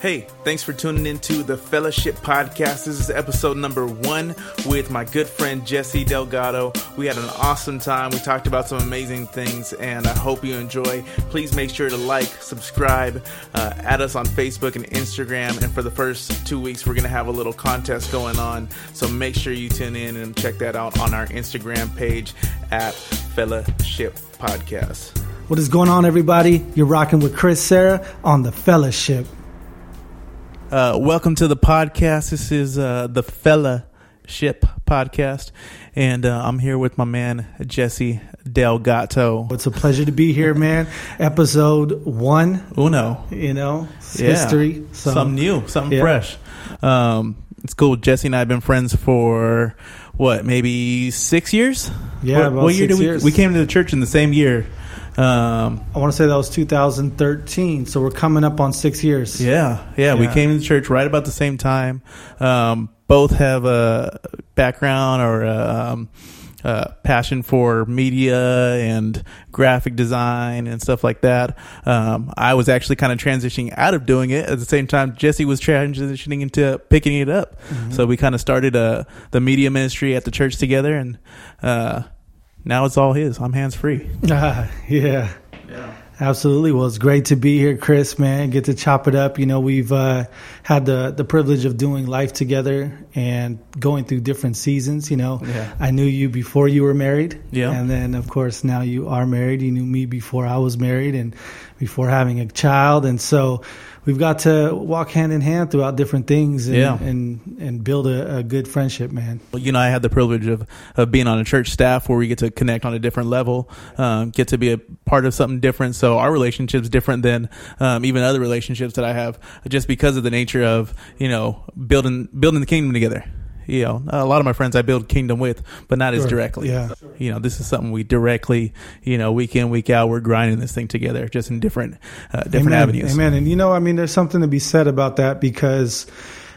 Hey, thanks for tuning into the Fellaship Podcast. This is episode number one with my good friend Jesse Delgado. We had an awesome time. We talked about some amazing things, and I hope you enjoy. Please make sure to like, subscribe, uh, add us on Facebook and Instagram. And for the first two weeks, we're going to have a little contest going on. So make sure you tune in and check that out on our Instagram page at Fellaship Podcast. What is going on, everybody? You're rocking with Chris Sarah on the Fellaship. Uh, welcome to the podcast. This is uh, the Fellaship podcast, and uh, I'm here with my man Jesse Delgado. It's a pleasure to be here, man. Episode one, Uno, you know, Yeah. history. So, something new, something Yeah. fresh. Um, it's cool. Jesse and I have been friends for what, maybe six years? Yeah, What, about what year six did we? years. We came to the church in the same year. Um, I want to say that was 2013. So we're coming up on six years. Yeah, yeah, we came to the church right about the same time. Um, both have a background or a, um, uh, passion for media and graphic design and stuff like that. Um, I was actually kind of transitioning out of doing it at the same time. Jesse was transitioning into picking it up, so we kind of started uh, the media ministry at the church together, and uh, now it's all his. I'm hands free. Ah, yeah. Yeah. Absolutely. Well, it's great to be here, Chris, man. Get to chop it up. You know, we've uh, had the, the privilege of doing life together and going through different seasons. You know, Yeah. I knew you before you were married. Yeah. And then, of course, now you are married. You knew me before I was married and before having a child. And so we've got to walk hand in hand throughout different things and, Yeah. and, and build a, a good friendship, man. Well, you know, I had the privilege of, of being on a church staff where we get to connect on a different level, um, get to be a part of something different. So our relationship's different than um, even other relationships that I have, just because of the nature of you know building building the kingdom together. You know, a lot of my friends I build kingdom with, but not as directly. Yeah. You know, this is something we directly, you know, week in week out, we're grinding this thing together, just in different uh, different Amen. avenues. Amen. And you know, I mean, there's something to be said about that because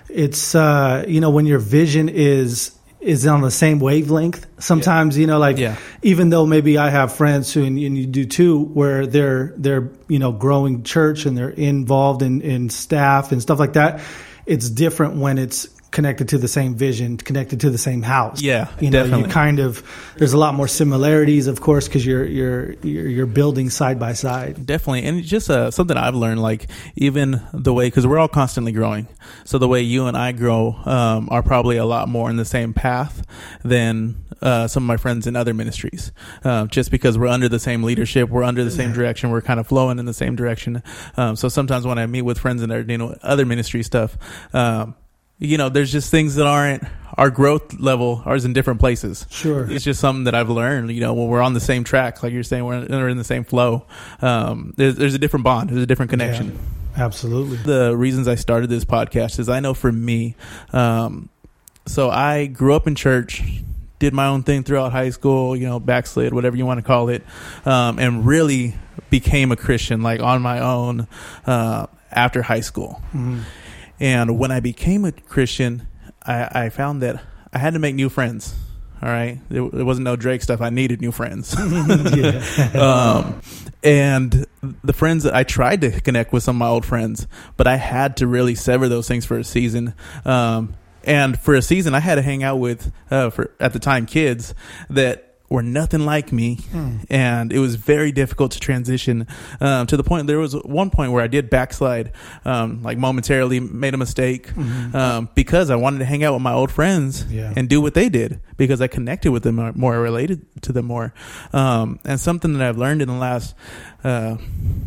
it's uh, you know when your vision is is on the same wavelength. Sometimes you know, like Yeah. even though maybe I have friends who and, and you do too, where they're they're you know growing church and they're involved in in staff and stuff like that. It's different when it's connected to the same vision, connected to the same house. Yeah, you know, definitely. you kind of there's a lot more similarities, of course, because you're you're you're you're building side by side. Definitely, and it's just uh, something I've learned. Like even the way, because we're all constantly growing. So the way you and I grow um, are probably a lot more in the same path than uh, some of my friends in other ministries. Um, just because we're under the same leadership, we're under the same direction, we're kind of flowing in the same direction. Um, so sometimes when I meet with friends in their you know other ministry stuff. Um, you know, there's just things that aren't our growth level are in different places. Sure. It's just something that I've learned, you know, when we're on the same track, like you're saying, we're, we're in the same flow. Um, there's, there's a different bond. There's a different connection. Absolutely. The reasons I started this podcast is I know for me, um, so I grew up in church, did my own thing throughout high school, you know, backslid, whatever you want to call it, um, and really became a Christian, like on my own, uh, after high school. Mhm. And when I became a Christian, I, I found that I had to make new friends. All right. There, there wasn't no Drake stuff. I needed new friends. um, and the friends that I tried to connect with some of my old friends, but I had to really sever those things for a season. Um, and for a season, I had to hang out with, uh, for at the time, kids that were nothing like me, and it was very difficult to transition um, to the point. There was one point where I did backslide, um, like momentarily made a mistake um, because I wanted to hang out with my old friends Yeah. and do what they did because I connected with them more, more related to them more. Um, and something that I've learned in the last uh,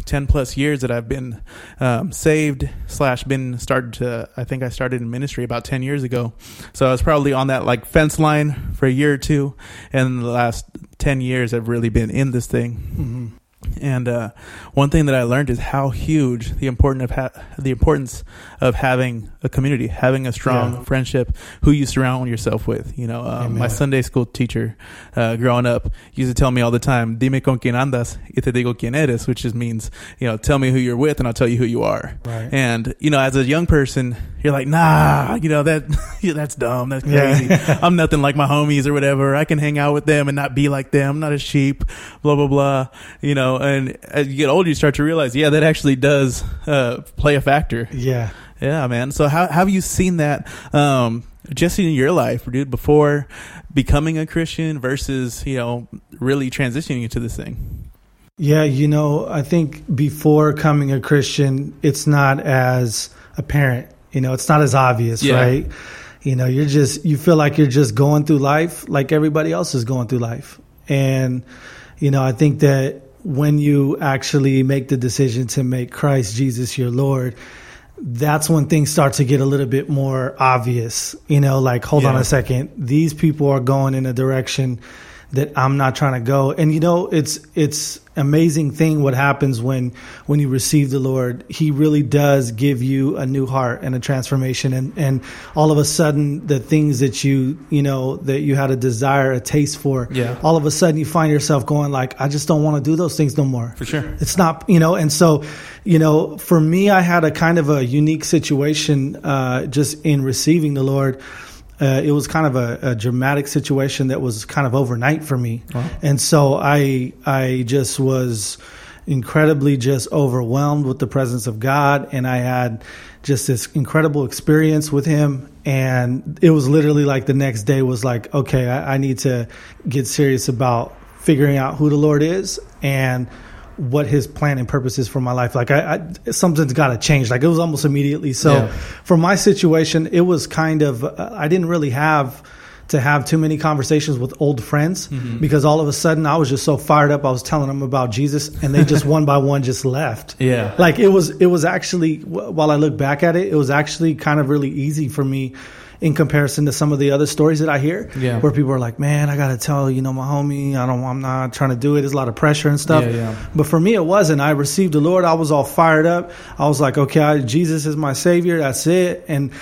ten plus years that I've been um, saved slash been started to. I think I started in ministry about ten years ago, so I was probably on that like fence line for a year or two, and the last ten years I've really been in this thing. Mhm. And uh, one thing that I learned is how huge the important of ha- the importance of having a community, having a strong Yeah. friendship, who you surround yourself with. You know, um, my Sunday school teacher, uh, growing up, used to tell me all the time, "Dime con quien andas, y te digo quién eres," which just means, you know, tell me who you're with, and I'll tell you who you are. Right. And you know, as a young person, you're like, nah, you know that that's dumb, that's crazy. Yeah. I'm nothing like my homies or whatever. I can hang out with them and not be like them. I'm not a sheep. Blah blah blah. You know, know, and as you get older, you start to realize, yeah, that actually does uh, play a factor. Yeah. Yeah, man. So how, how have you seen that, um, Jesse, in your life, dude, before becoming a Christian versus, you know, really transitioning into this thing? Yeah, you know, I think before coming a Christian, it's not as apparent. You know, it's not as obvious, Yeah. right? You know, you're just you feel like you're just going through life like everybody else is going through life. And you know, I think that when you actually make the decision to make Christ Jesus your Lord, that's when things start to get a little bit more obvious. You know, like hold on a second, these people are going in a direction that I'm not trying to go. And you know, it's it's amazing thing what happens when when you receive the Lord. He really does give you a new heart and a transformation and and all of a sudden the things that you, you know, that you had a desire, a taste for, Yeah. all of a sudden you find yourself going like I just don't want to do those things no more. For sure. It's not, you know, and so, you know, for me, I had a kind of a unique situation uh, just in receiving the Lord. Uh, it was kind of a, a dramatic situation that was kind of overnight for me, Wow. and so I I just was incredibly just overwhelmed with the presence of God, and I had just this incredible experience with Him, and it was literally like the next day was like, okay, I, I need to get serious about figuring out who the Lord is. And what his plan and purpose is for my life. Like I, I something's got to change. Like it was almost immediately. So Yeah. for my situation, it was kind of, uh, I didn't really have to have too many conversations with old friends Mm-hmm. because all of a sudden I was just so fired up. I was telling them about Jesus and they just one by one just left. Yeah. Like it was, it was actually, while I look back at it, it was actually kind of really easy for me in comparison to some of the other stories that I hear Yeah. where people are like, man, I got to tell, you know, my homie, I don't, I'm not trying to do it. There's a lot of pressure and stuff. Yeah, yeah. But for me, it wasn't. I received the Lord. I was all fired up. I was like, okay, I, Jesus is my savior. That's it. And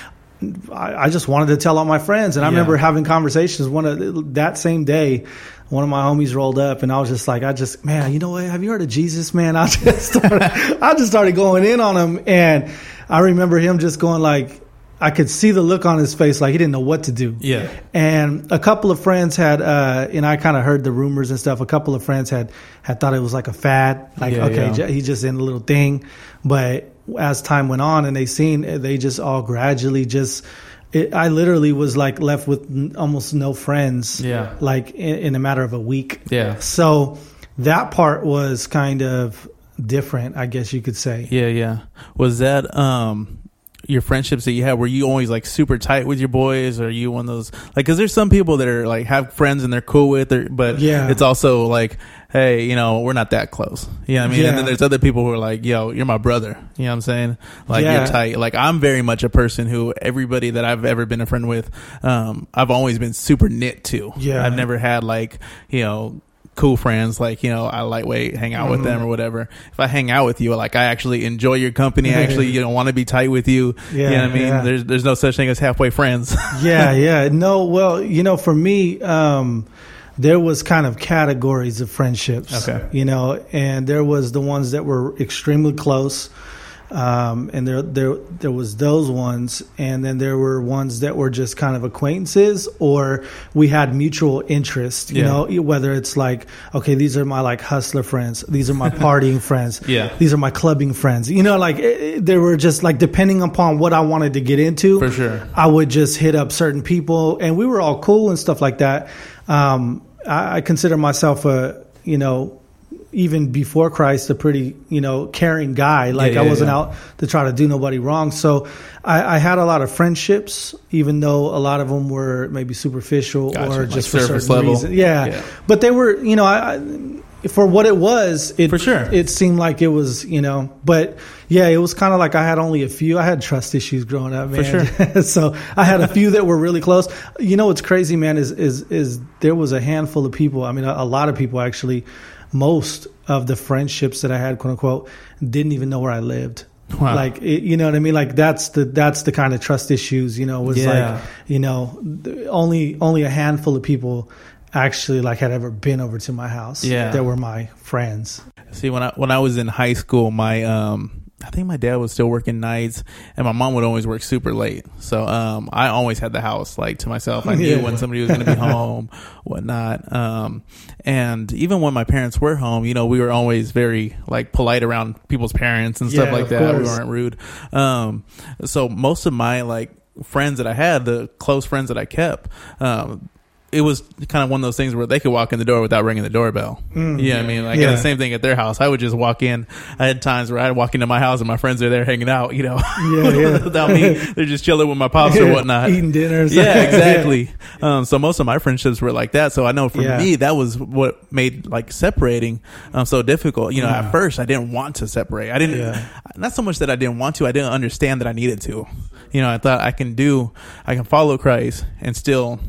I, I just wanted to tell all my friends. And I Yeah. remember having conversations one of that same day. One of my homies rolled up and I was just like, I just, man, you know what? Have you heard of Jesus, man? I just started, I just started going in on him. And I remember him just going like, I could see the look on his face, like he didn't know what to do. Yeah. And a couple of friends had, uh, and I kind of heard the rumors and stuff. A couple of friends had had thought it was like a fad, like Yeah, okay, yeah. j- he's just in a little thing. But as time went on, and they seen, they just all gradually just. It, I literally was like left with n- almost no friends. Yeah. Like in, in a matter of a week. Yeah. So that part was kind of different, I guess you could say. Yeah, yeah. Was that um your friendships that you had? Were you always like super tight with your boys, or are you one of those like? Because there's some people that are like have friends and they're cool with, it, but Yeah. it's also like, hey, you know, we're not that close. You know what I mean? Yeah. And then there's other people who are like, yo, you're my brother. You know what I'm saying? Like Yeah. you're tight. Like I'm very much a person who everybody that I've ever been a friend with, um, I've always been super knit to. Yeah. I've never had like you know. Cool friends, like you know, I lightweight, hang out with Mhm. them or whatever. If I hang out with you, like I actually enjoy your company. I actually, you know, want to be tight with you. Yeah, you know what I mean? yeah. There's there's no such thing as halfway friends. yeah, yeah. No, well, you know, for me, um, there was kind of categories of friendships. Okay. You know, and there was the ones that were extremely close. Um, and there, there, there was those ones, and then there were ones that were just kind of acquaintances, or we had mutual interest. You Yeah. know, whether it's like, okay, these are my like hustler friends, these are my partying friends, Yeah. these are my clubbing friends. You know, like it, it- they were just like depending upon what I wanted to get into. For sure. I would just hit up certain people, and we were all cool and stuff like that. Um, I, I consider myself a, you know, even before Christ, a pretty, you know, caring guy. Like yeah, I wasn't yeah. out to try to do nobody wrong. So I, I had a lot of friendships, even though a lot of them were maybe superficial Gotcha, or like just for certain level. reasons. Yeah. Yeah. but they were, you know, I. I for what it was, it For sure. it seemed like it was, you know, but yeah, it was kind of like I had only a few. I had trust issues growing up, man. sure. so I had a few that were really close. You know, what's crazy, man, is is is there was a handful of people. I mean, a, a lot of people actually. Most of the friendships that I had, quote unquote, didn't even know where I lived. Wow. Like it, you know what I mean? Like that's the that's the kind of trust issues. You know, was Yeah. like you know only only a handful of people actually like had ever been over to my house. Yeah. that were my friends. See, when I when I was in high school, my um I think my dad was still working nights, and my mom would always work super late. So um, I always had the house like to myself. I knew Yeah. when somebody was going to be home, whatnot. Um, and even when my parents were home, you know, we were always very like polite around people's parents and stuff Yeah, like that. We weren't rude. Um, so most of my like friends that I had, the close friends that I kept, um, it was kind of one of those things where they could walk in the door without ringing the doorbell. Mm. Yeah, I mean, like Yeah. the same thing at their house. I would just walk in. I had times where I'd walk into my house and my friends are there hanging out, you know, Yeah, yeah. without me. They're just chilling with my pops or whatnot. Eating dinner. or Yeah, exactly. Um, so most of my friendships were like that. So I know for me, that was what made like separating um, so difficult. You know, at first I didn't want to separate. I didn't, not so much that I didn't want to, I didn't understand that I needed to. You know, I thought I can do, I can follow Christ and still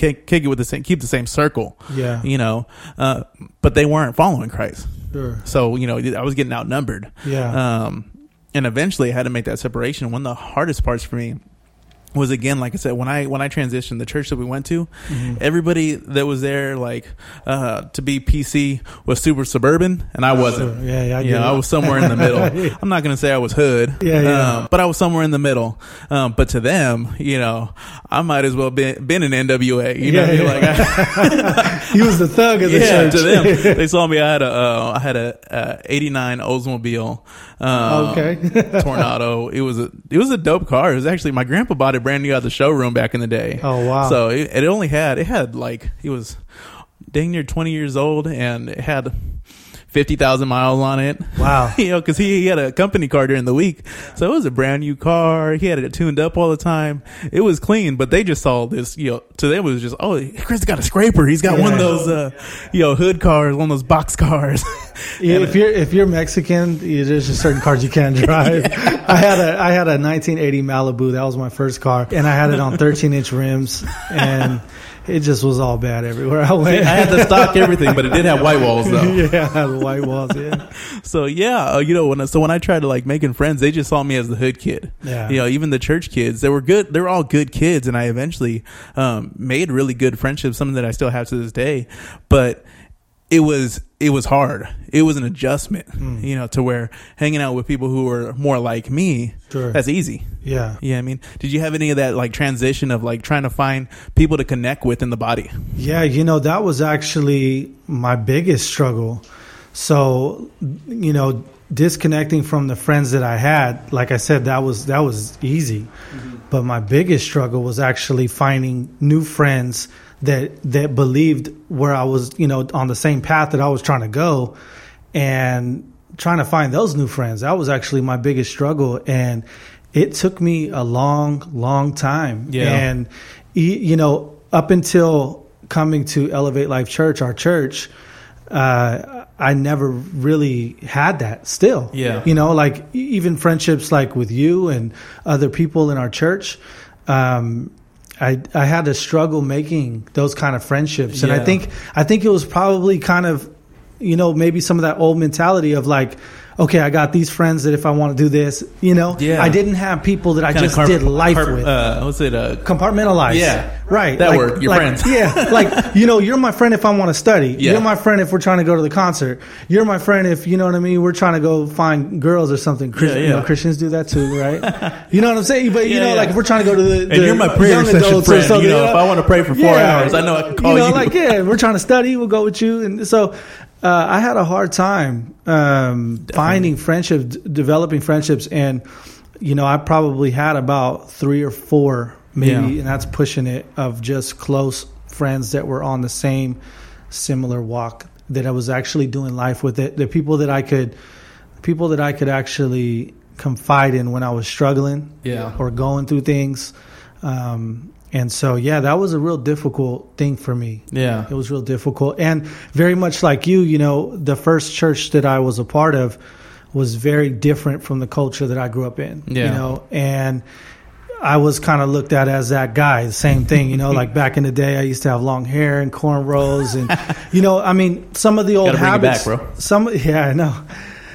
kick, kick it with the same, keep the same circle, Yeah. you know, uh, but they weren't following Christ. Sure. So, you know, I was getting outnumbered. Yeah. Um, and eventually I had to make that separation. One of the hardest parts for me was again, like I said, when I when I transitioned, the church that we went to, Mhm. everybody that was there, like uh, to be PC, was super suburban, and I wasn't. Sure. Yeah, yeah. I You know, I was somewhere in the middle. I'm not going to say I was hood, Yeah, yeah. um, but I was somewhere in the middle. Um, but to them, you know, I might as well been been in NWA. You know, Yeah, what I mean? yeah. like I, he was the thug of the yeah, church. to them, they saw me. I had a uh, I had a uh, '89 Oldsmobile. Um, okay. Tornado. It was a it was a dope car. It was actually my grandpa bought it brand new out of the showroom back in the day. Oh wow. So it, it only had it had like it was dang near twenty years old and it had fifty thousand miles on it. wow. You know, because he, he had a company car during the week, so it was a brand new car. He had it tuned up all the time. It was clean, but they just saw this. You know, to them it was just, oh, Chris got a scraper. He's got one of those, uh, you know, hood cars, one of those box cars. Yeah, And, if you're if you're Mexican, you, there's just certain cars you can't drive. I had a I had a 1980 Malibu. That was my first car, and I had it on 13 inch rims, and it just was all bad everywhere I I had to stock everything, but it did have white walls though. yeah, white walls. Yeah, So yeah, uh, you know, when I, so when I tried to like making friends, they just saw me as the hood kid. Yeah. You know, even the church kids, they were good. They were all good kids, and I eventually um, made really good friendships. Something that I still have to this day, but it was it was hard. It was an adjustment. Hmm. You know, to where hanging out with people who were more like me, Sure. that's easy. yeah. Yeah, I mean, did you have any of that like transition of like trying to find people to connect with in the body? Yeah, you know, that was actually my biggest struggle. So, you know, disconnecting from the friends that I had, like I said, that was that was easy. But my biggest struggle was actually finding new friends that that believed where I was, you know, on the same path that I was trying to go and trying to find those new friends. That was actually my biggest struggle and it took me a long, long time. Yeah. And you know, up until coming to Elevate Life Church, our church, uh, I never really had that still. Yeah. You know, like even friendships like with you and other people in our church, um, I, I had to struggle making those kind of friendships. And I think, I think it was probably kind of, you know, maybe some of that old mentality of like, okay, I got these friends that if I want to do this, you know, Yeah. I didn't have people that I Kinda just carp- did life carp- with Uh, what's it? Uh, compartmentalize. Yeah. Right. That worked. Your like, friends. Yeah. Like, you know, you're my friend if I want to study. Yeah. You're my friend if we're trying to go to the concert. You're my friend if, you know what I mean, we're trying to go find girls or something. Chris, Yeah, You know, yeah. Christians do that too, right? you know what I'm saying? But, you Yeah, know, yeah. like if we're trying to go to the, and you're my prayer session friend. something, You know, if I want to pray for four hours, I know I can call you. you. Know, like, yeah, we're trying to study, we'll go with you. And so, uh, I had a hard time, um, finding friendship, d- developing friendships. And, you know, I probably had about three or four, maybe, Yeah. and that's pushing it, of just close friends that were on the same similar walk that I was actually doing life with it. The people that I could, people that I could actually confide in when I was struggling Yeah. or going through things. Um, and so, yeah, that was a real difficult thing for me. Yeah. It was real difficult. And very much like you, you know, the first church that I was a part of was very different from the culture that I grew up in. yeah. You know, and I was kind of looked at as that guy. The same thing, you know, like back in the day, I used to have long hair and cornrows, and you know, I mean, some of the old Gotta bring it back, habits, bro. Some, yeah, I know.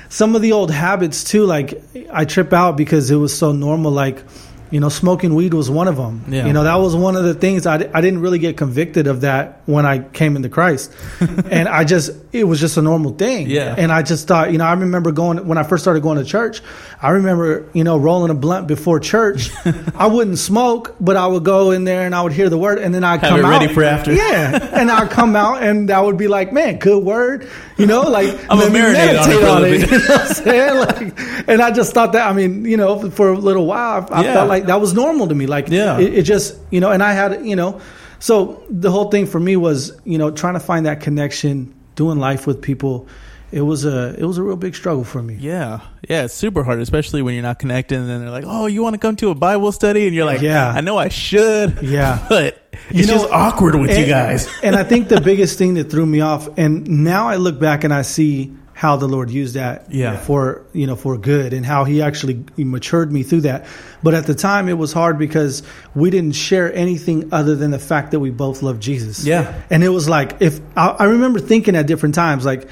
Some of the old habits too. Like I trip out because it was so normal. Like You know, smoking weed was one of them. Yeah. You know, that was one of the things I, I didn't really get convicted of that when I came into Christ. and I just, it was just a normal thing. Yeah. And I just thought, you know, I remember going, when I first started going to church, I remember, you know, rolling a blunt before church. I wouldn't smoke, but I would go in there and I would hear the word and then I'd Have come it out. ready for after. Yeah. and I'd come out and I would be like, man, good word. You know, like, I'm gonna let me marinate on it for a little bit. You know what I'm saying? Like, and I just thought that, I mean, you know, for a little while, I, I Yeah. felt like that was normal to me. Like, Yeah. it, it just, you know, and I had, you know, so the whole thing for me was, you know, trying to find that connection, doing life with people. It was a, it was a real big struggle for me. Yeah, yeah, it's super hard, especially when you're not connected. And then they're like, "Oh, you want to come to a Bible study?" And you're like, Yeah. I know I should, Yeah. but You it's know, just awkward with you guys." and I think the biggest thing that threw me off, and now I look back and I see how the Lord used that Yeah. for you know for good, and how He actually matured me through that. But at the time, it was hard because we didn't share anything other than the fact that we both love Jesus. Yeah. and it was like if I, I remember thinking at different times, like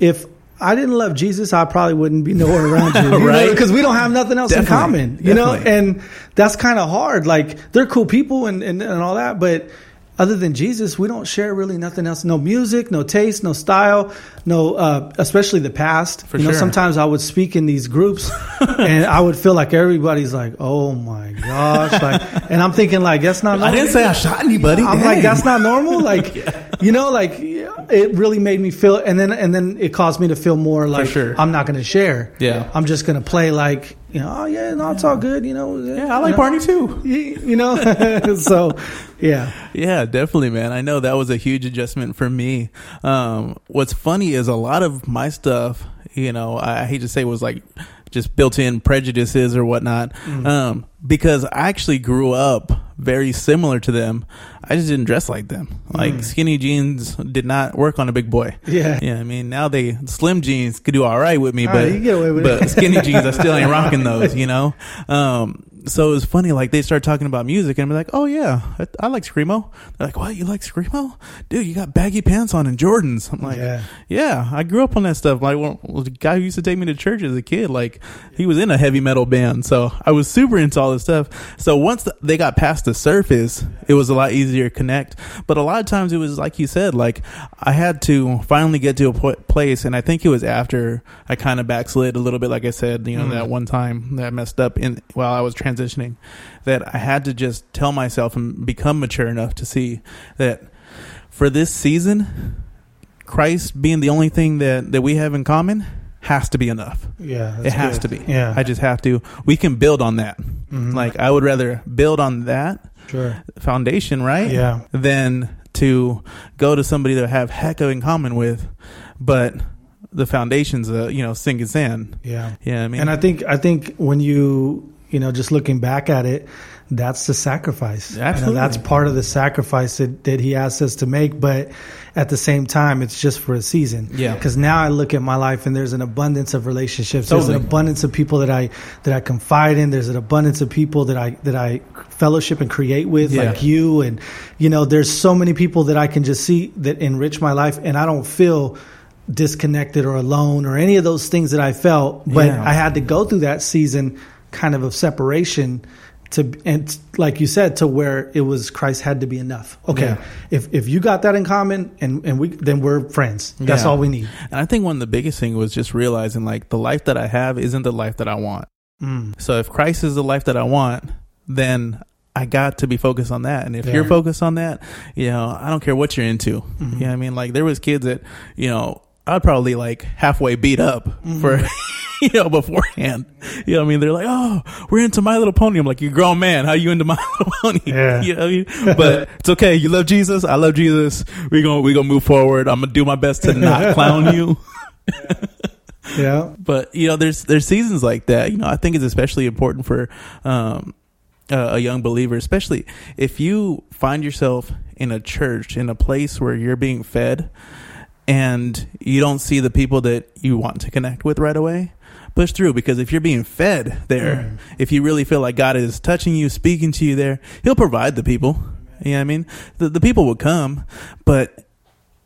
if. I didn't love Jesus. I probably wouldn't be nowhere around you, you Right. Because we don't have nothing else Definitely. in common, you know. And that's kind of hard. Like they're cool people and, and, and all that, but other than Jesus, we don't share really nothing else. No music, no taste, no style, no, uh, especially the past. For you know, sure. sometimes I would speak in these groups and I would feel like everybody's like, oh my gosh. Like, and I'm thinking like, that's not Normal. I didn't say I shot anybody. I'm Dang. like, that's not normal. Like, you know, like it really made me feel, and then and then it caused me to feel more like sure. I'm not going to share. Yeah. I'm just going to play like, you know, oh yeah, no, it's all good. You know, Yeah, I like you know, Barney too. You you know, so yeah, Yeah, definitely, man. I know that was a huge adjustment for me. Um, what's funny is a lot of my stuff, you know, I, I hate to say was like just built in prejudices or whatnot. Mm. Um, because I actually grew up very similar to them. I just didn't dress like them. Like skinny jeans did not work on a big boy. Mm. Yeah. Yeah. I mean, now they slim jeans could do all right with me, Ah, but, you get away with but skinny jeans, I still ain't rocking those, you know? Um, so it was funny, like they start talking about music and I'm like, oh yeah, I, I like Screamo. They're like, what, you like Screamo? Dude, you got baggy pants on and Jordans. I'm like, Yeah. yeah, I grew up on that stuff. Like, well, the guy who used to take me to church as a kid, like, he was in a heavy metal band. So I was super into all this stuff. So once the, they got past the surface, it was a lot easier to connect. But a lot of times it was like you said, like, I had to finally get to a place. And I think it was after I kind of backslid a little bit, like I said, you know, Mm. that one time that I messed up in while I was transitioning, that I had to just tell myself and become mature enough to see that for this season, Christ being the only thing that, that we have in common has to be enough. yeah, it has good. to be. Yeah, I just have to. We can build on that. Mhm. Like I would rather build on that sure, foundation, right? yeah, Than to go to somebody that I have heck of in common with, but the foundation's uh, you know sinking sand. yeah. Yeah, I mean, And I think I think when you you know just looking back at it, that's the sacrifice. You know, that's part of the sacrifice that, that he asks us to make. But at the same time, it's just for a season. Yeah. Because now I look at my life and there's an abundance of relationships. There's an abundance of people that I that I confide in. There's an abundance of people that I that I fellowship and create with, Yeah. like you. And you know, there's so many people that I can just see that enrich my life, and I don't feel disconnected or alone or any of those things that I felt. But Yeah. I had to go through that season kind of of separation to and like you said to where it was Christ had to be enough. Okay, Yeah. if if you got that in common and and we then we're friends. That's Yeah. all we need. and I think one of the biggest thing was just realizing like the life that I have isn't the life that I want. Mm. So if Christ is the life that I want, then I got to be focused on that. And if Yeah. you're focused on that, you know, I don't care what you're into. Mhm. You know what I mean? Like there was kids that, you know, I'd probably like halfway beat up Mm-hmm. for, you know, beforehand. You know what I mean? They're like, oh, we're into My Little Pony. I'm like, you grown man. How you into My Little Pony? Yeah. You know what I mean? But it's okay. You love Jesus. I love Jesus. We're going, going to move forward. I'm going to do my best to not clown you Yeah. but you know there's there's seasons like that you know i think it's especially important for um a, a young believer especially if you find yourself in a church in a place where you're being fed and you don't see the people that you want to connect with right away push through because if you're being fed there Mm. if you really feel like god is touching you speaking to you there he'll provide the people you know what i mean the, the people will come but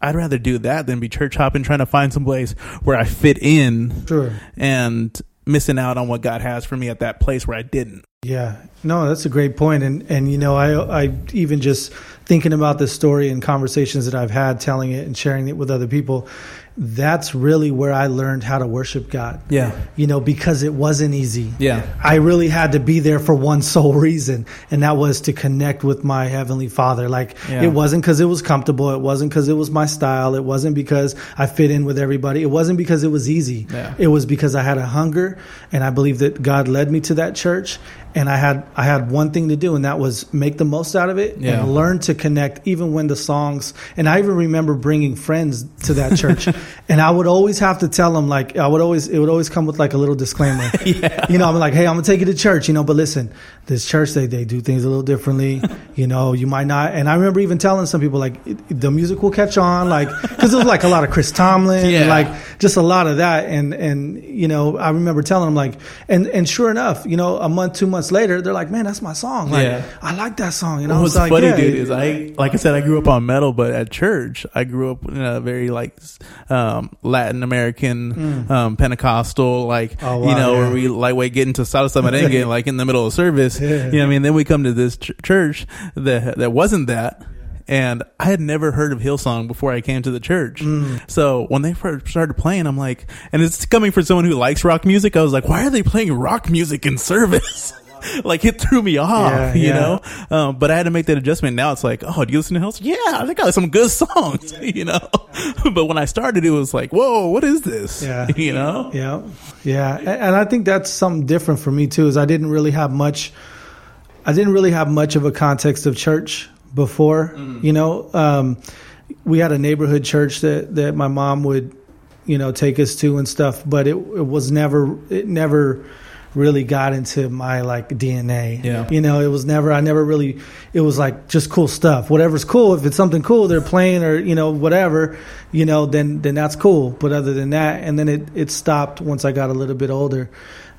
I'd rather do that than be church hopping, trying to find some place where I fit in Sure. and missing out on what God has for me at that place where I didn't. Yeah, no, that's a great point, and and you know, I I even just thinking about this story and conversations that I've had, telling it and sharing it with other people, that's really where I learned how to worship God. Yeah. You know, because it wasn't easy. Yeah. I really had to be there for one sole reason, and that was to connect with my Heavenly Father. Like, Yeah. it wasn't because it was comfortable. It wasn't because it was my style. It wasn't because I fit in with everybody. It wasn't because it was easy. Yeah. It was because I had a hunger, and I believe that God led me to that church. And I had I had one thing to do, and that was make the most out of it Yeah. and learn to connect, even when the songs. And I even remember bringing friends to that church, and I would always have to tell them like I would always it would always come with like a little disclaimer. Yeah. You know, I'm like, hey, I'm gonna take you to church, you know, but listen, this church they they do things a little differently. you know, you might not. And I remember even telling some people like the music will catch on, like because it was like a lot of Chris Tomlin, Yeah. and like just a lot of that. And and you know, I remember telling them like, and and sure enough, you know, a month, two months later, they're like, man, that's my song. Like, Yeah. I like that song. You know, What It's was like, funny, yeah, dude, is I like I said I grew up on metal, but at church I grew up in a very like um, Latin American um, Pentecostal, like Mm. Oh, wow, you know, yeah. where we lightweight get into salsa merengue like in the middle of service. You know, what I mean, then we come to this ch- church that that wasn't that. And I had never heard of Hillsong before I came to the church. Mm. So when they first started playing, I'm like, and it's coming from someone who likes rock music. I was like, why are they playing rock music in service? like it threw me off, Yeah, you yeah. know? Um, but I had to make that adjustment. Now it's like, oh, do you listen to Hillsong? Yeah, they got some good songs, you know? but when I started, it was like, whoa, what is this? Yeah. You know? Yeah, yeah, and, I think that's something different for me too. Is I didn't really have much. I didn't really have much of a context of church before. You know, um, we had a neighborhood church that that my mom would, you know, take us to and stuff. But it it was never it never really got into my like DNA. Yeah. You know, it was never I never really it was like just cool stuff. Whatever's cool, if it's something cool they're playing or, you know, whatever, you know, then then that's cool. But other than that, and then it it stopped once I got a little bit older.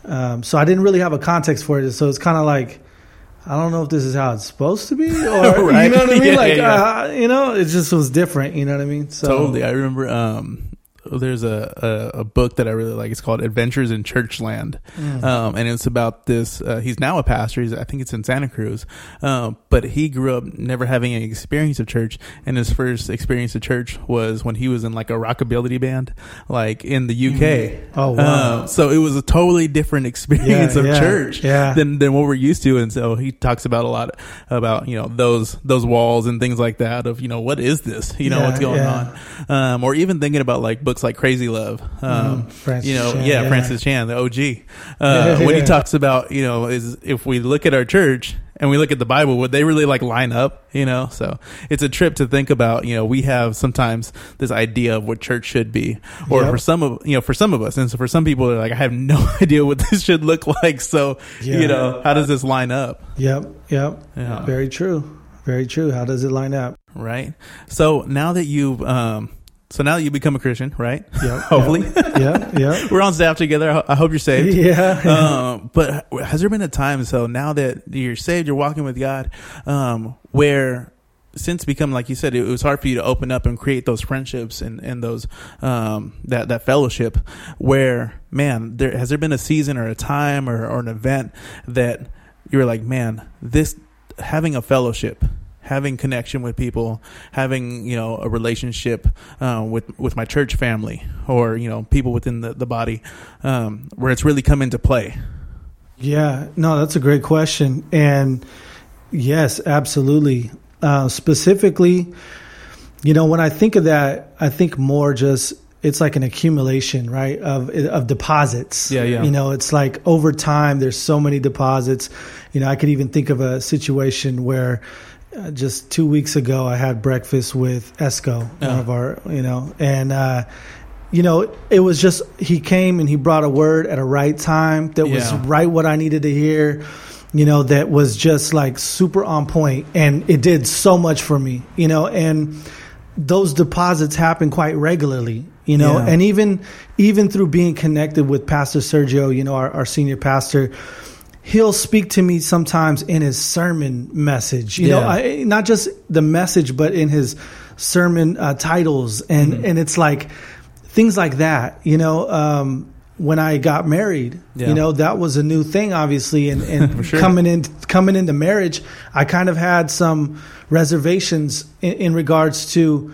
Um, so I didn't really have a context for it. So it's kind of like I don't know if this is how it's supposed to be, or Right. you know what I mean. Yeah, like, yeah. Uh, you know, it just was different. You know what I mean? So, Totally. I remember um, there's a, a, a book that I really like. It's called Adventures in Churchland. Mm. Um, and it's about this. Uh, he's now a pastor. He's, I think it's in Santa Cruz. Um, but he grew up never having any experience of church. And his first experience of church was when he was in like a rockabilly band, like in the UK. Oh, wow. Um, so it was a totally different experience Yeah, of yeah, church yeah. than, than what we're used to. And so he talks about a lot about, you know, those, those walls and things like that of, you know, what is this? You know, what's going on? um, or even thinking about like books like Crazy Love, um, Mhm. Francis you know, Chan, yeah, yeah. Francis Chan, the OG, uh, Yeah, when he talks about, you know, is if we look at our church and we look at the Bible, would they really like line up? You know, so it's a trip to think about. You know, we have sometimes this idea of what church should be, or Yep. for some of you know, for some of us, and so for some people, they're like, I have no idea what this should look like. So, Yeah. you know, how does this line up? Yep, yep, Yeah. very true, very true. How does it line up? Right. So now that you've, um, so now that you become a Christian, right? Yep, Hopefully. Yeah. yep, We're on staff together. I hope you're saved. yeah. um, but has there been a time, so now that you're saved, you're walking with God, um, where since becoming, like you said, it was hard for you to open up and create those friendships and, and those, um, that, that fellowship where, man, there, has there been a season or a time or, or an event that you were like, man, this, having a fellowship, having connection with people, having you know a relationship uh, with with my church family or you know people within the the body, um, where it's really come into play. Yeah, no, that's a great question. And yes, absolutely. Uh, specifically, you know, when I think of that, I think more just it's like an accumulation, right, of of deposits. Yeah, yeah. You know, it's like over time, there's so many deposits. You know, I could even think of a situation where uh, just two weeks ago, I had breakfast with Esco, one of our, you know, and. uh you know, it was just he came and he brought a word at a right time that was right what I needed to hear. You know, that was just like super on point, and it did so much for me. You know, and those deposits happen quite regularly. You know, Yeah. and even even through being connected with Pastor Sergio, you know, our, our senior pastor, he'll speak to me sometimes in his sermon message. You know, I, not just the message, but in his sermon uh, titles, and Mm-hmm. and it's like things like that. You know, um, when I got married. Yeah. You know, that was a new thing, obviously, and, and sure. coming in coming into marriage, I kind of had some reservations in, in regards to,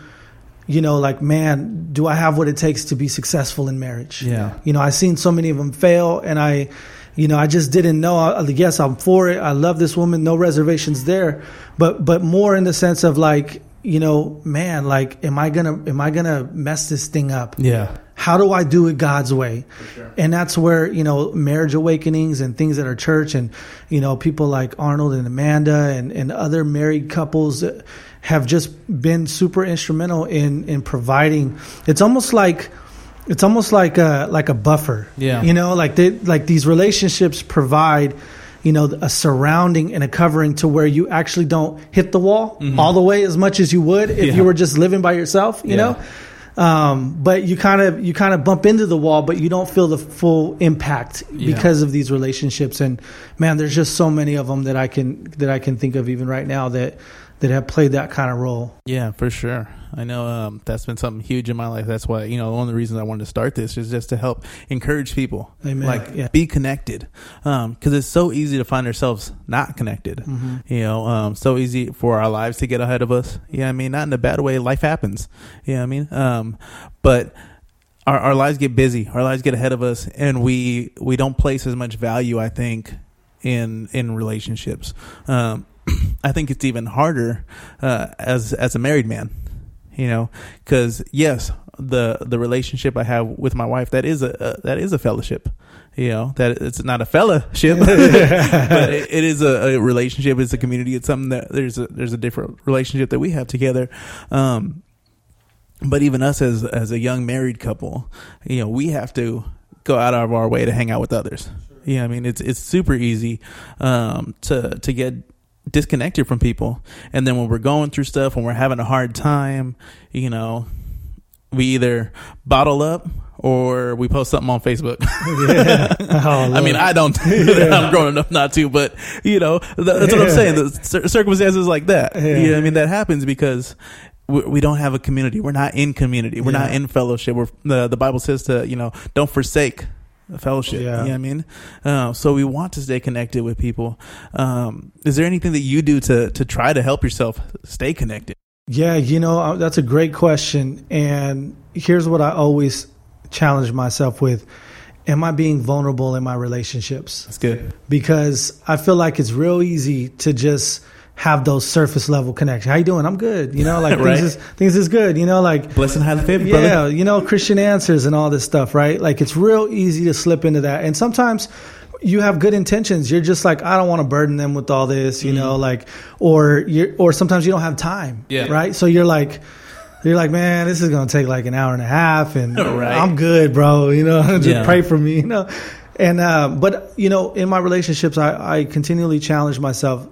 you know, like, man, do I have what it takes to be successful in marriage? Yeah. You know, I've seen so many of them fail, and I, you know, I just didn't know. I, yes, I'm for it. I love this woman. No reservations there, but but more in the sense of like, you know, man, like, am I gonna am I gonna mess this thing up? Yeah. How do I do it God's way? And that's where, you know, marriage awakenings and things that are church and, you know, people like Arnold and Amanda and, and other married couples have just been super instrumental in, in providing. It's almost like, it's almost like a, like a buffer. Yeah. You know, like they, like these relationships provide, you know, a surrounding and a covering to where you actually don't hit the wall all the way as much as you would if Mm-hmm. Yeah. you were just living by yourself, you Yeah. know? um, but you kind of you kind of bump into the wall, but you don't feel the full impact Yeah. because of these relationships. And man, there's just so many of them that I can that I can think of even right now that that have played that kind of role. Yeah, for sure. I know um, that's been something huge in my life. That's why you know one of the reasons I wanted to start this is just to help encourage people, Amen. like Yeah. be connected, because it's so easy to find ourselves not connected. Mm-hmm. You know, um, so easy for our lives to get ahead of us. Yeah, I mean, not in a bad way. Life happens. Yeah, I mean, um, but our, our lives get busy. Our lives get ahead of us, and we we don't place as much value. I think in in relationships. Um, I think it's even harder uh, as as a married man. You know, because yes, the the relationship I have with my wife that is a, a that is a fellowship. You know that it's not a fellowship, but it, it is a, a relationship. It's a community. It's something that there's a there's a different relationship that we have together. Um, but even us as as a young married couple, you know, we have to go out of our way to hang out with others. Yeah, I mean, it's it's super easy um, to to get disconnected from people, and then when we're going through stuff, when we're having a hard time, you know, we either bottle up or we post something on Facebook. Oh, I mean, I don't. I'm growing up not to, but you know, th- that's what I'm saying. The cir- circumstances like that. Yeah. You know, I mean, that happens because we, we don't have a community. We're not in community. We're not in fellowship. We're the the Bible says to you know don't forsake fellowship. Yeah. You know I mean? Uh, so we want to stay connected with people. Um, is there anything that you do to to try to help yourself stay connected? Yeah, you know, uh, that's a great question. And here's what I always challenge myself with Am I being vulnerable in my relationships? That's good. Because I feel like it's real easy to just have those surface level connections. How you doing? I'm good. You know, like Right. things is things is good. You know, like Blessed and highly favored, brother. yeah, you know, Christian answers and all this stuff, right? Like it's real easy to slip into that. And sometimes you have good intentions. You're just like, I don't want to burden them with all this, you know, like, or you're, or sometimes you don't have time, Yeah. right? So you're like, you're like, man, this is going to take like an hour and a half and Right. I'm good, bro. You know, just Yeah. pray for me, you know? And, uh, but you know, in my relationships, I, I continually challenge myself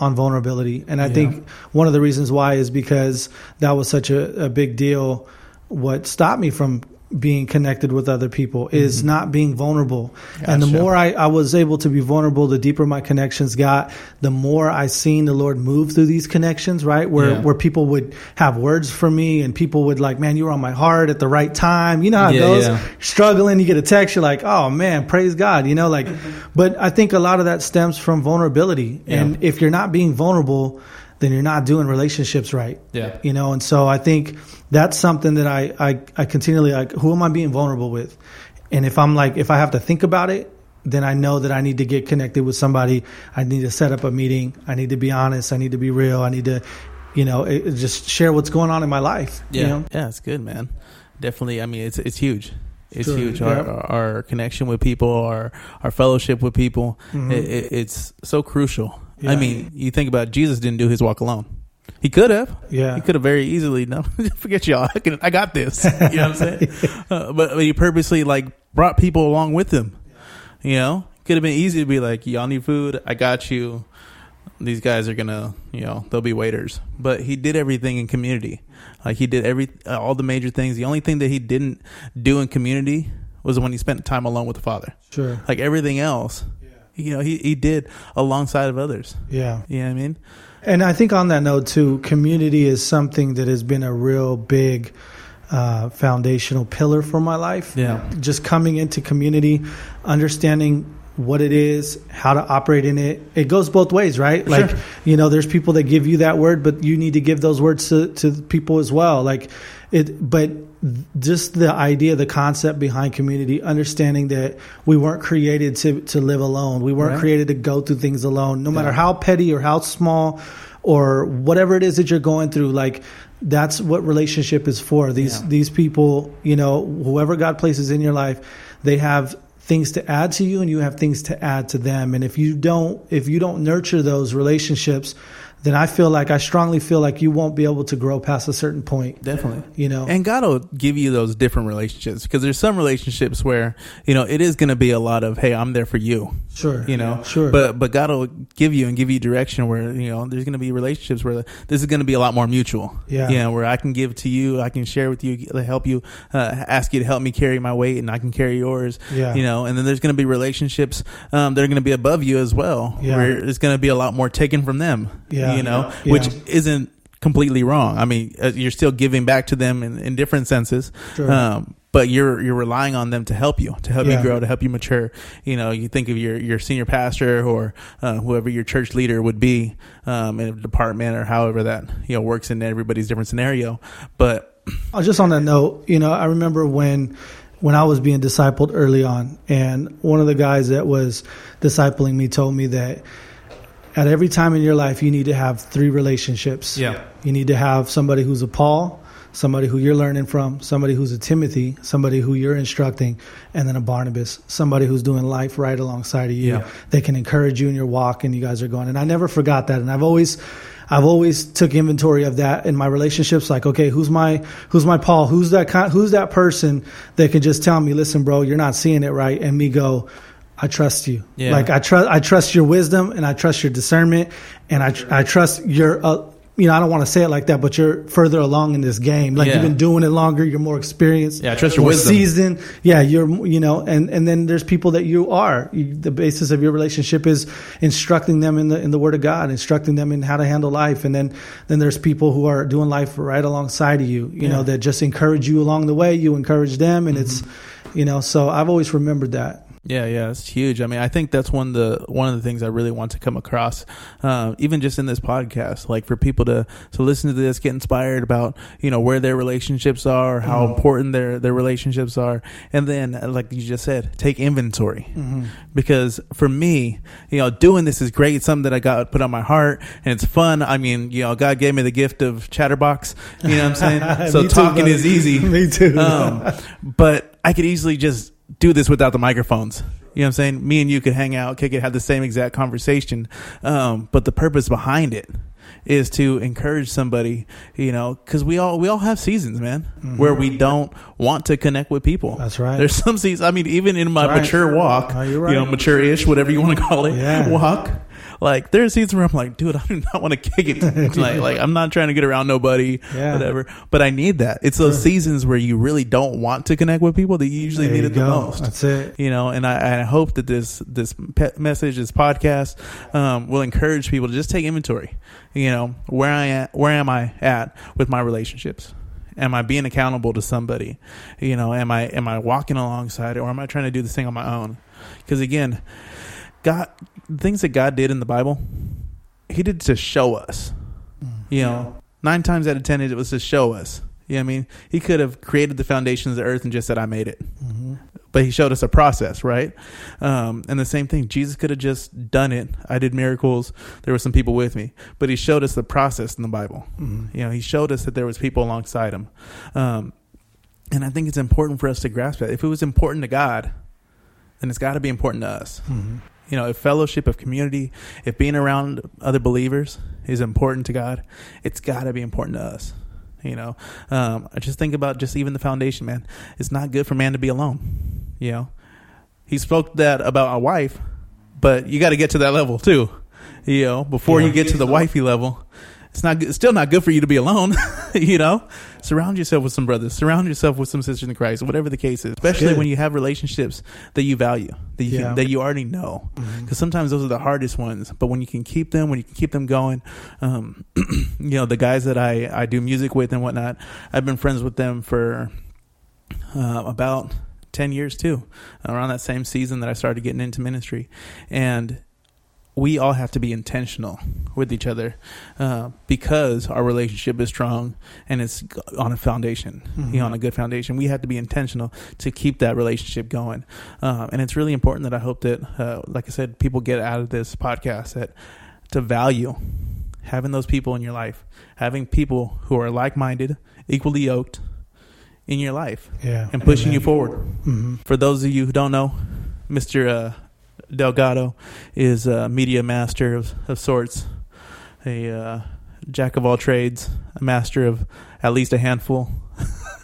on vulnerability. And I Yeah. think one of the reasons why is because that was such a, a big deal. What stopped me from being connected with other people is not being vulnerable. And the Mm-hmm. More I, I was able to be vulnerable, the deeper my connections got, the more I seen the Lord move through these connections, right? Where, Yeah. where people would have words for me and people would like, man, you were on my heart at the right time. You know how it Yeah, goes. yeah. Struggling, you get a text, you're like, oh man, praise God, you know, like, but I think a lot of that stems from vulnerability. And if you're not being vulnerable, then you're not doing relationships right. Yeah. You know, and so I think that's something that I, I, I continually like, who am I being vulnerable with? And if I'm like, if I have to think about it, then I know that I need to get connected with somebody. I need to set up a meeting. I need to be honest. I need to be real. I need to, you know, it, it just share what's going on in my life. Yeah, You know? yeah, it's good, man. Definitely. I mean, it's it's huge. It's Sure, huge. yeah. Our, our connection with people, our our fellowship with people, Mhm. it, it, it's so crucial. I mean, you think about it, Jesus didn't do his walk alone. He could have. Yeah. He could have very easily. No, forget y'all. I, can, I got this. You know what I'm saying? uh, but, but he purposely like brought people along with him. You know, could have been easy to be like, y'all need food. I got you. These guys are gonna, you know, they'll be waiters. But he did everything in community. Like he did every uh, all the major things. The only thing that he didn't do in community was when he spent time alone with the Father. Sure. Like everything else, yeah. you know, he he did alongside of others. Yeah. You know what I mean? And I think on that note too, community is something that has been a real big uh, foundational pillar for my life. Yeah. Just coming into community, understanding what it is, how to operate in it. It goes both ways, right? Like, you know, there's people that give you that word, but you need to give those words to, to people as well. Like it, but just the idea, the concept behind community, understanding that we weren't created to, to live alone. We weren't Right. created to go through things alone, no matter Yeah. how petty or how small or whatever it is that you're going through. Like, that's what relationship is for. These, Yeah. these people, you know, whoever God places in your life, they have things to add to you and you have things to add to them. And if you don't, if you don't nurture those relationships, then I feel like I strongly feel like you won't be able to grow past a certain point. Definitely. You know, And God will give you those different relationships because there's some relationships where, you know, it is going to be a lot of, hey, I'm there for you, sure, you know. sure, But but God will give you and give you direction where, you know, there's going to be relationships where this is going to be a lot more mutual. Yeah. You know, where I can give to you, I can share with you, help you, uh, ask you to help me carry my weight and I can carry yours. Yeah. You know, and then there's going to be relationships um, that are going to be above you as well. Yeah. Where it's going to be a lot more taken from them. Yeah. You know, Yeah. which isn't completely wrong. I mean, uh, you're still giving back to them in, in different senses. Sure. Um, but you're you're relying on them to help you, to help Yeah. you grow, to help you mature. You know, you think of your your senior pastor or uh, whoever your church leader would be um, in a department or however that you know works in everybody's different scenario. But Uh, just on that note, you know, I remember when when I was being discipled early on, and one of the guys that was discipling me told me that at every time in your life you need to have three relationships. Yeah. You need to have somebody who's a Paul, somebody who you're learning from, somebody who's a Timothy, somebody who you're instructing, and then a Barnabas, somebody who's doing life right alongside of you. Yeah. They can encourage you in your walk and you guys are going. And I never forgot that. And I've always I've always took inventory of that in my relationships. Like, okay, who's my who's my Paul? Who's that kind, who's that person that can just tell me, listen, bro, you're not seeing it right, and me go, I trust you. Yeah. Like I trust I trust your wisdom and I trust your discernment and I tr- I trust your uh, you know I don't want to say it like that, but you're further along in this game. Like Yeah. you've been doing it longer. You're more experienced. Yeah, I trust your more wisdom. Seasoned. Yeah, you're you know, and and then there's people that you are. You, the basis of your relationship is instructing them in the in the Word of God, instructing them in how to handle life, and then then there's people who are doing life right alongside of you. You know, that just encourage you along the way. You encourage them, and it's you know. So I've always remembered that. Yeah, yeah, it's huge. I mean, I think that's one of the one of the things I really want to come across, uh, even just in this podcast, like for people to to listen to this, get inspired about you know where their relationships are, how important their their relationships are, and then uh, like you just said, take inventory. Because for me, you know, doing this is great. It's something that I got put on my heart, and it's fun. I mean, you know, God gave me the gift of chatterbox. You know what I'm saying? so Me too, talking is easy. Me too. Um, but I could easily just do this without the microphones. You know what I'm saying? Me and you could hang out, kick it, have the same exact conversation. Um, but the purpose behind it is to encourage somebody, you know, cause we all, we all have seasons, man, where we don't want to connect with people. Mm-hmm. That's right. There's some seasons, I mean, even in my Right. mature walk, Oh, you're you know, mature-ish, whatever you want to call it, Yeah. walk. Like there are seasons where I'm like, dude, I do not want to kick it. like, like I'm not trying to get around nobody, Yeah. whatever. But I need that. It's those seasons where you really don't want to connect with people that you usually There need you it the most. That's it. You know, and I, I hope that this this pe- message, this podcast, um, will encourage people to just take inventory. You know, where I am, where am I at with my relationships? Am I being accountable to somebody? You know, am I am I walking alongside or am I trying to do this thing on my own? Because again, God, things that God did in the Bible, He did to show us. You know, nine times out of ten, it was to show us. You know what I mean? He could have created the foundations of the earth and just said, "I made it." but he showed us a process, right? Um, and the same thing, Jesus could have just done it. I did miracles. There were some people with me, but he showed us the process in the Bible. You know, he showed us that there was people alongside him. Um, and I think it's important for us to grasp that. If it was important to God, then it's got to be important to us. You know, if fellowship, of community, if being around other believers is important to God, it's got to be important to us. You know, um, I just think about just even the foundation, man. It's not good for man to be alone. You know, he spoke that about a wife, but you got to get to that level too. You know, before Yeah. you get to the wifey level, it's not it's still not good for you to be alone. you know, surround yourself with some brothers, surround yourself with some sisters in Christ, whatever the case is. Especially when you have relationships that you value, that you Yeah. that you already know, because Mhm. sometimes those are the hardest ones. But when you can keep them, when you can keep them going, um, you know, the guys that I I do music with and whatnot, I've been friends with them for uh, about 10 years too, around that same season that I started getting into ministry. And we all have to be intentional with each other uh, because our relationship is strong and it's on a foundation, you know, on a good foundation. We have to be intentional to keep that relationship going. Uh, and it's really important that I hope that, uh, like I said, people get out of this podcast that to value having those people in your life, having people who are like minded, equally yoked in your life Yeah. and pushing you forward. hmm For those of you who don't know, Mr. Uh, Delgado is a media master of, of sorts, a uh, jack of all trades, a master of at least a handful,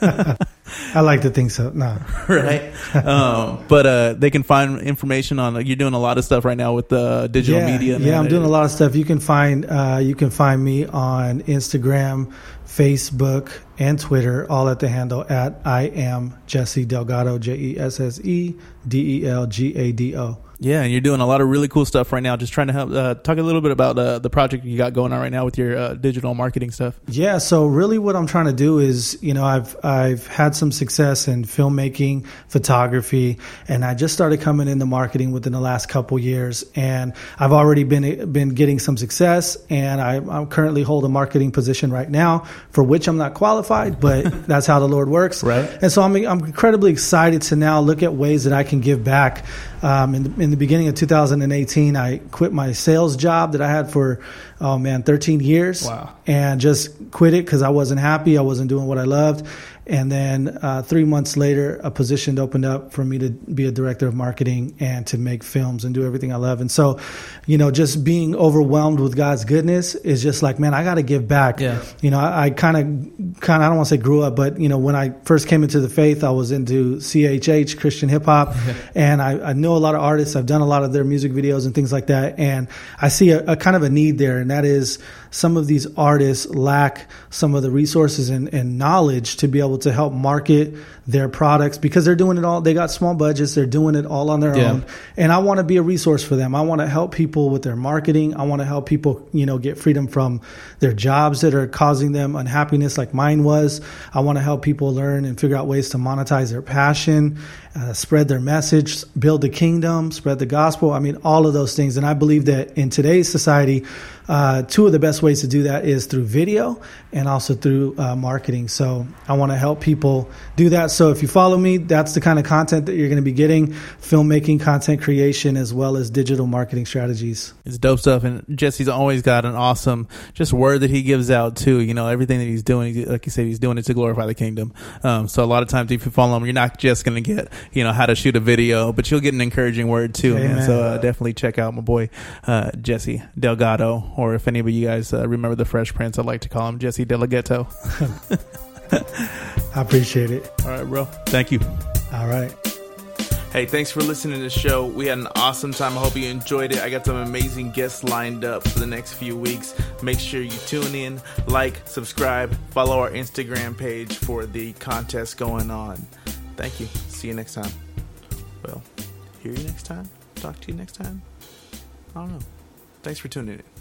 I like to think so. No. right? um, but uh, they can find information on. You're doing a lot of stuff right now with the digital yeah, media. Yeah. I'm doing a lot of stuff. You can find uh, you can find me on Instagram, Facebook, and Twitter, all at the handle at I am Jesse Delgado, J E S S E D E L G A D O. Yeah, and you're doing a lot of really cool stuff right now. Just trying to help uh, talk a little bit about uh, the project you got going on right now with your uh, digital marketing stuff. Yeah, so really what I'm trying to do is, you know, I've I've had some success in filmmaking, photography, and I just started coming into marketing within the last couple years and I've already been been getting some success and I I'm currently hold a marketing position right now for which I'm not qualified, but that's how the Lord works. Right. And so I'm I'm incredibly excited to now look at ways that I can give back. Um, in, the, in the beginning of 2018, I quit my sales job that I had for, oh man, 13 years Wow. and just quit it because I wasn't happy. I wasn't doing what I loved. And then uh, three months later, a position opened up for me to be a director of marketing and to make films and do everything I love. And so, you know, just being overwhelmed with God's goodness is just like, man, I got to give back. Yeah. You know, I kind of, kind of, I don't want to say grew up, but you know, when I first came into the faith, I was into CHH, Christian hip hop, and I, I a lot of artists. I've done a lot of their music videos and things like that, and I see a, a kind of a need there, and that is some of these artists lack some of the resources and, and knowledge to be able to help market their products because they're doing it all. They got small budgets. They're doing it all on their Yeah. own. And I want to be a resource for them. I want to help people with their marketing. I want to help people, you know, get freedom from their jobs that are causing them unhappiness like mine was. I want to help people learn and figure out ways to monetize their passion, uh, spread their message, build the kingdom, spread the gospel. I mean, all of those things. And I believe that in today's society, uh, two of the best ways to do that is through video and also through uh, marketing. So I want to help people do that. So if you follow me, that's the kind of content that you're going to be getting filmmaking, content creation, as well as digital marketing strategies. It's dope stuff, and Jesse's always got an awesome just word that he gives out too. You know, everything that he's doing, like you said, he's doing it to glorify the kingdom. Um, so a lot of times, if you follow him, you're not just going to get you know how to shoot a video, but you'll get an encouraging word too. Man. So uh, definitely check out my boy uh, Jesse Delgado, or if any of you guys uh, remember the Fresh Prince, I'd like to call him Jesse Delegato. I appreciate it. All right, bro. Thank you. All right. Hey, thanks for listening to the show. We had an awesome time. I hope you enjoyed it. I got some amazing guests lined up for the next few weeks. Make sure you tune in, like, subscribe, follow our Instagram page for the contest going on. Thank you. See you next time. Well, hear you next time. Talk to you next time. I don't know. Thanks for tuning in.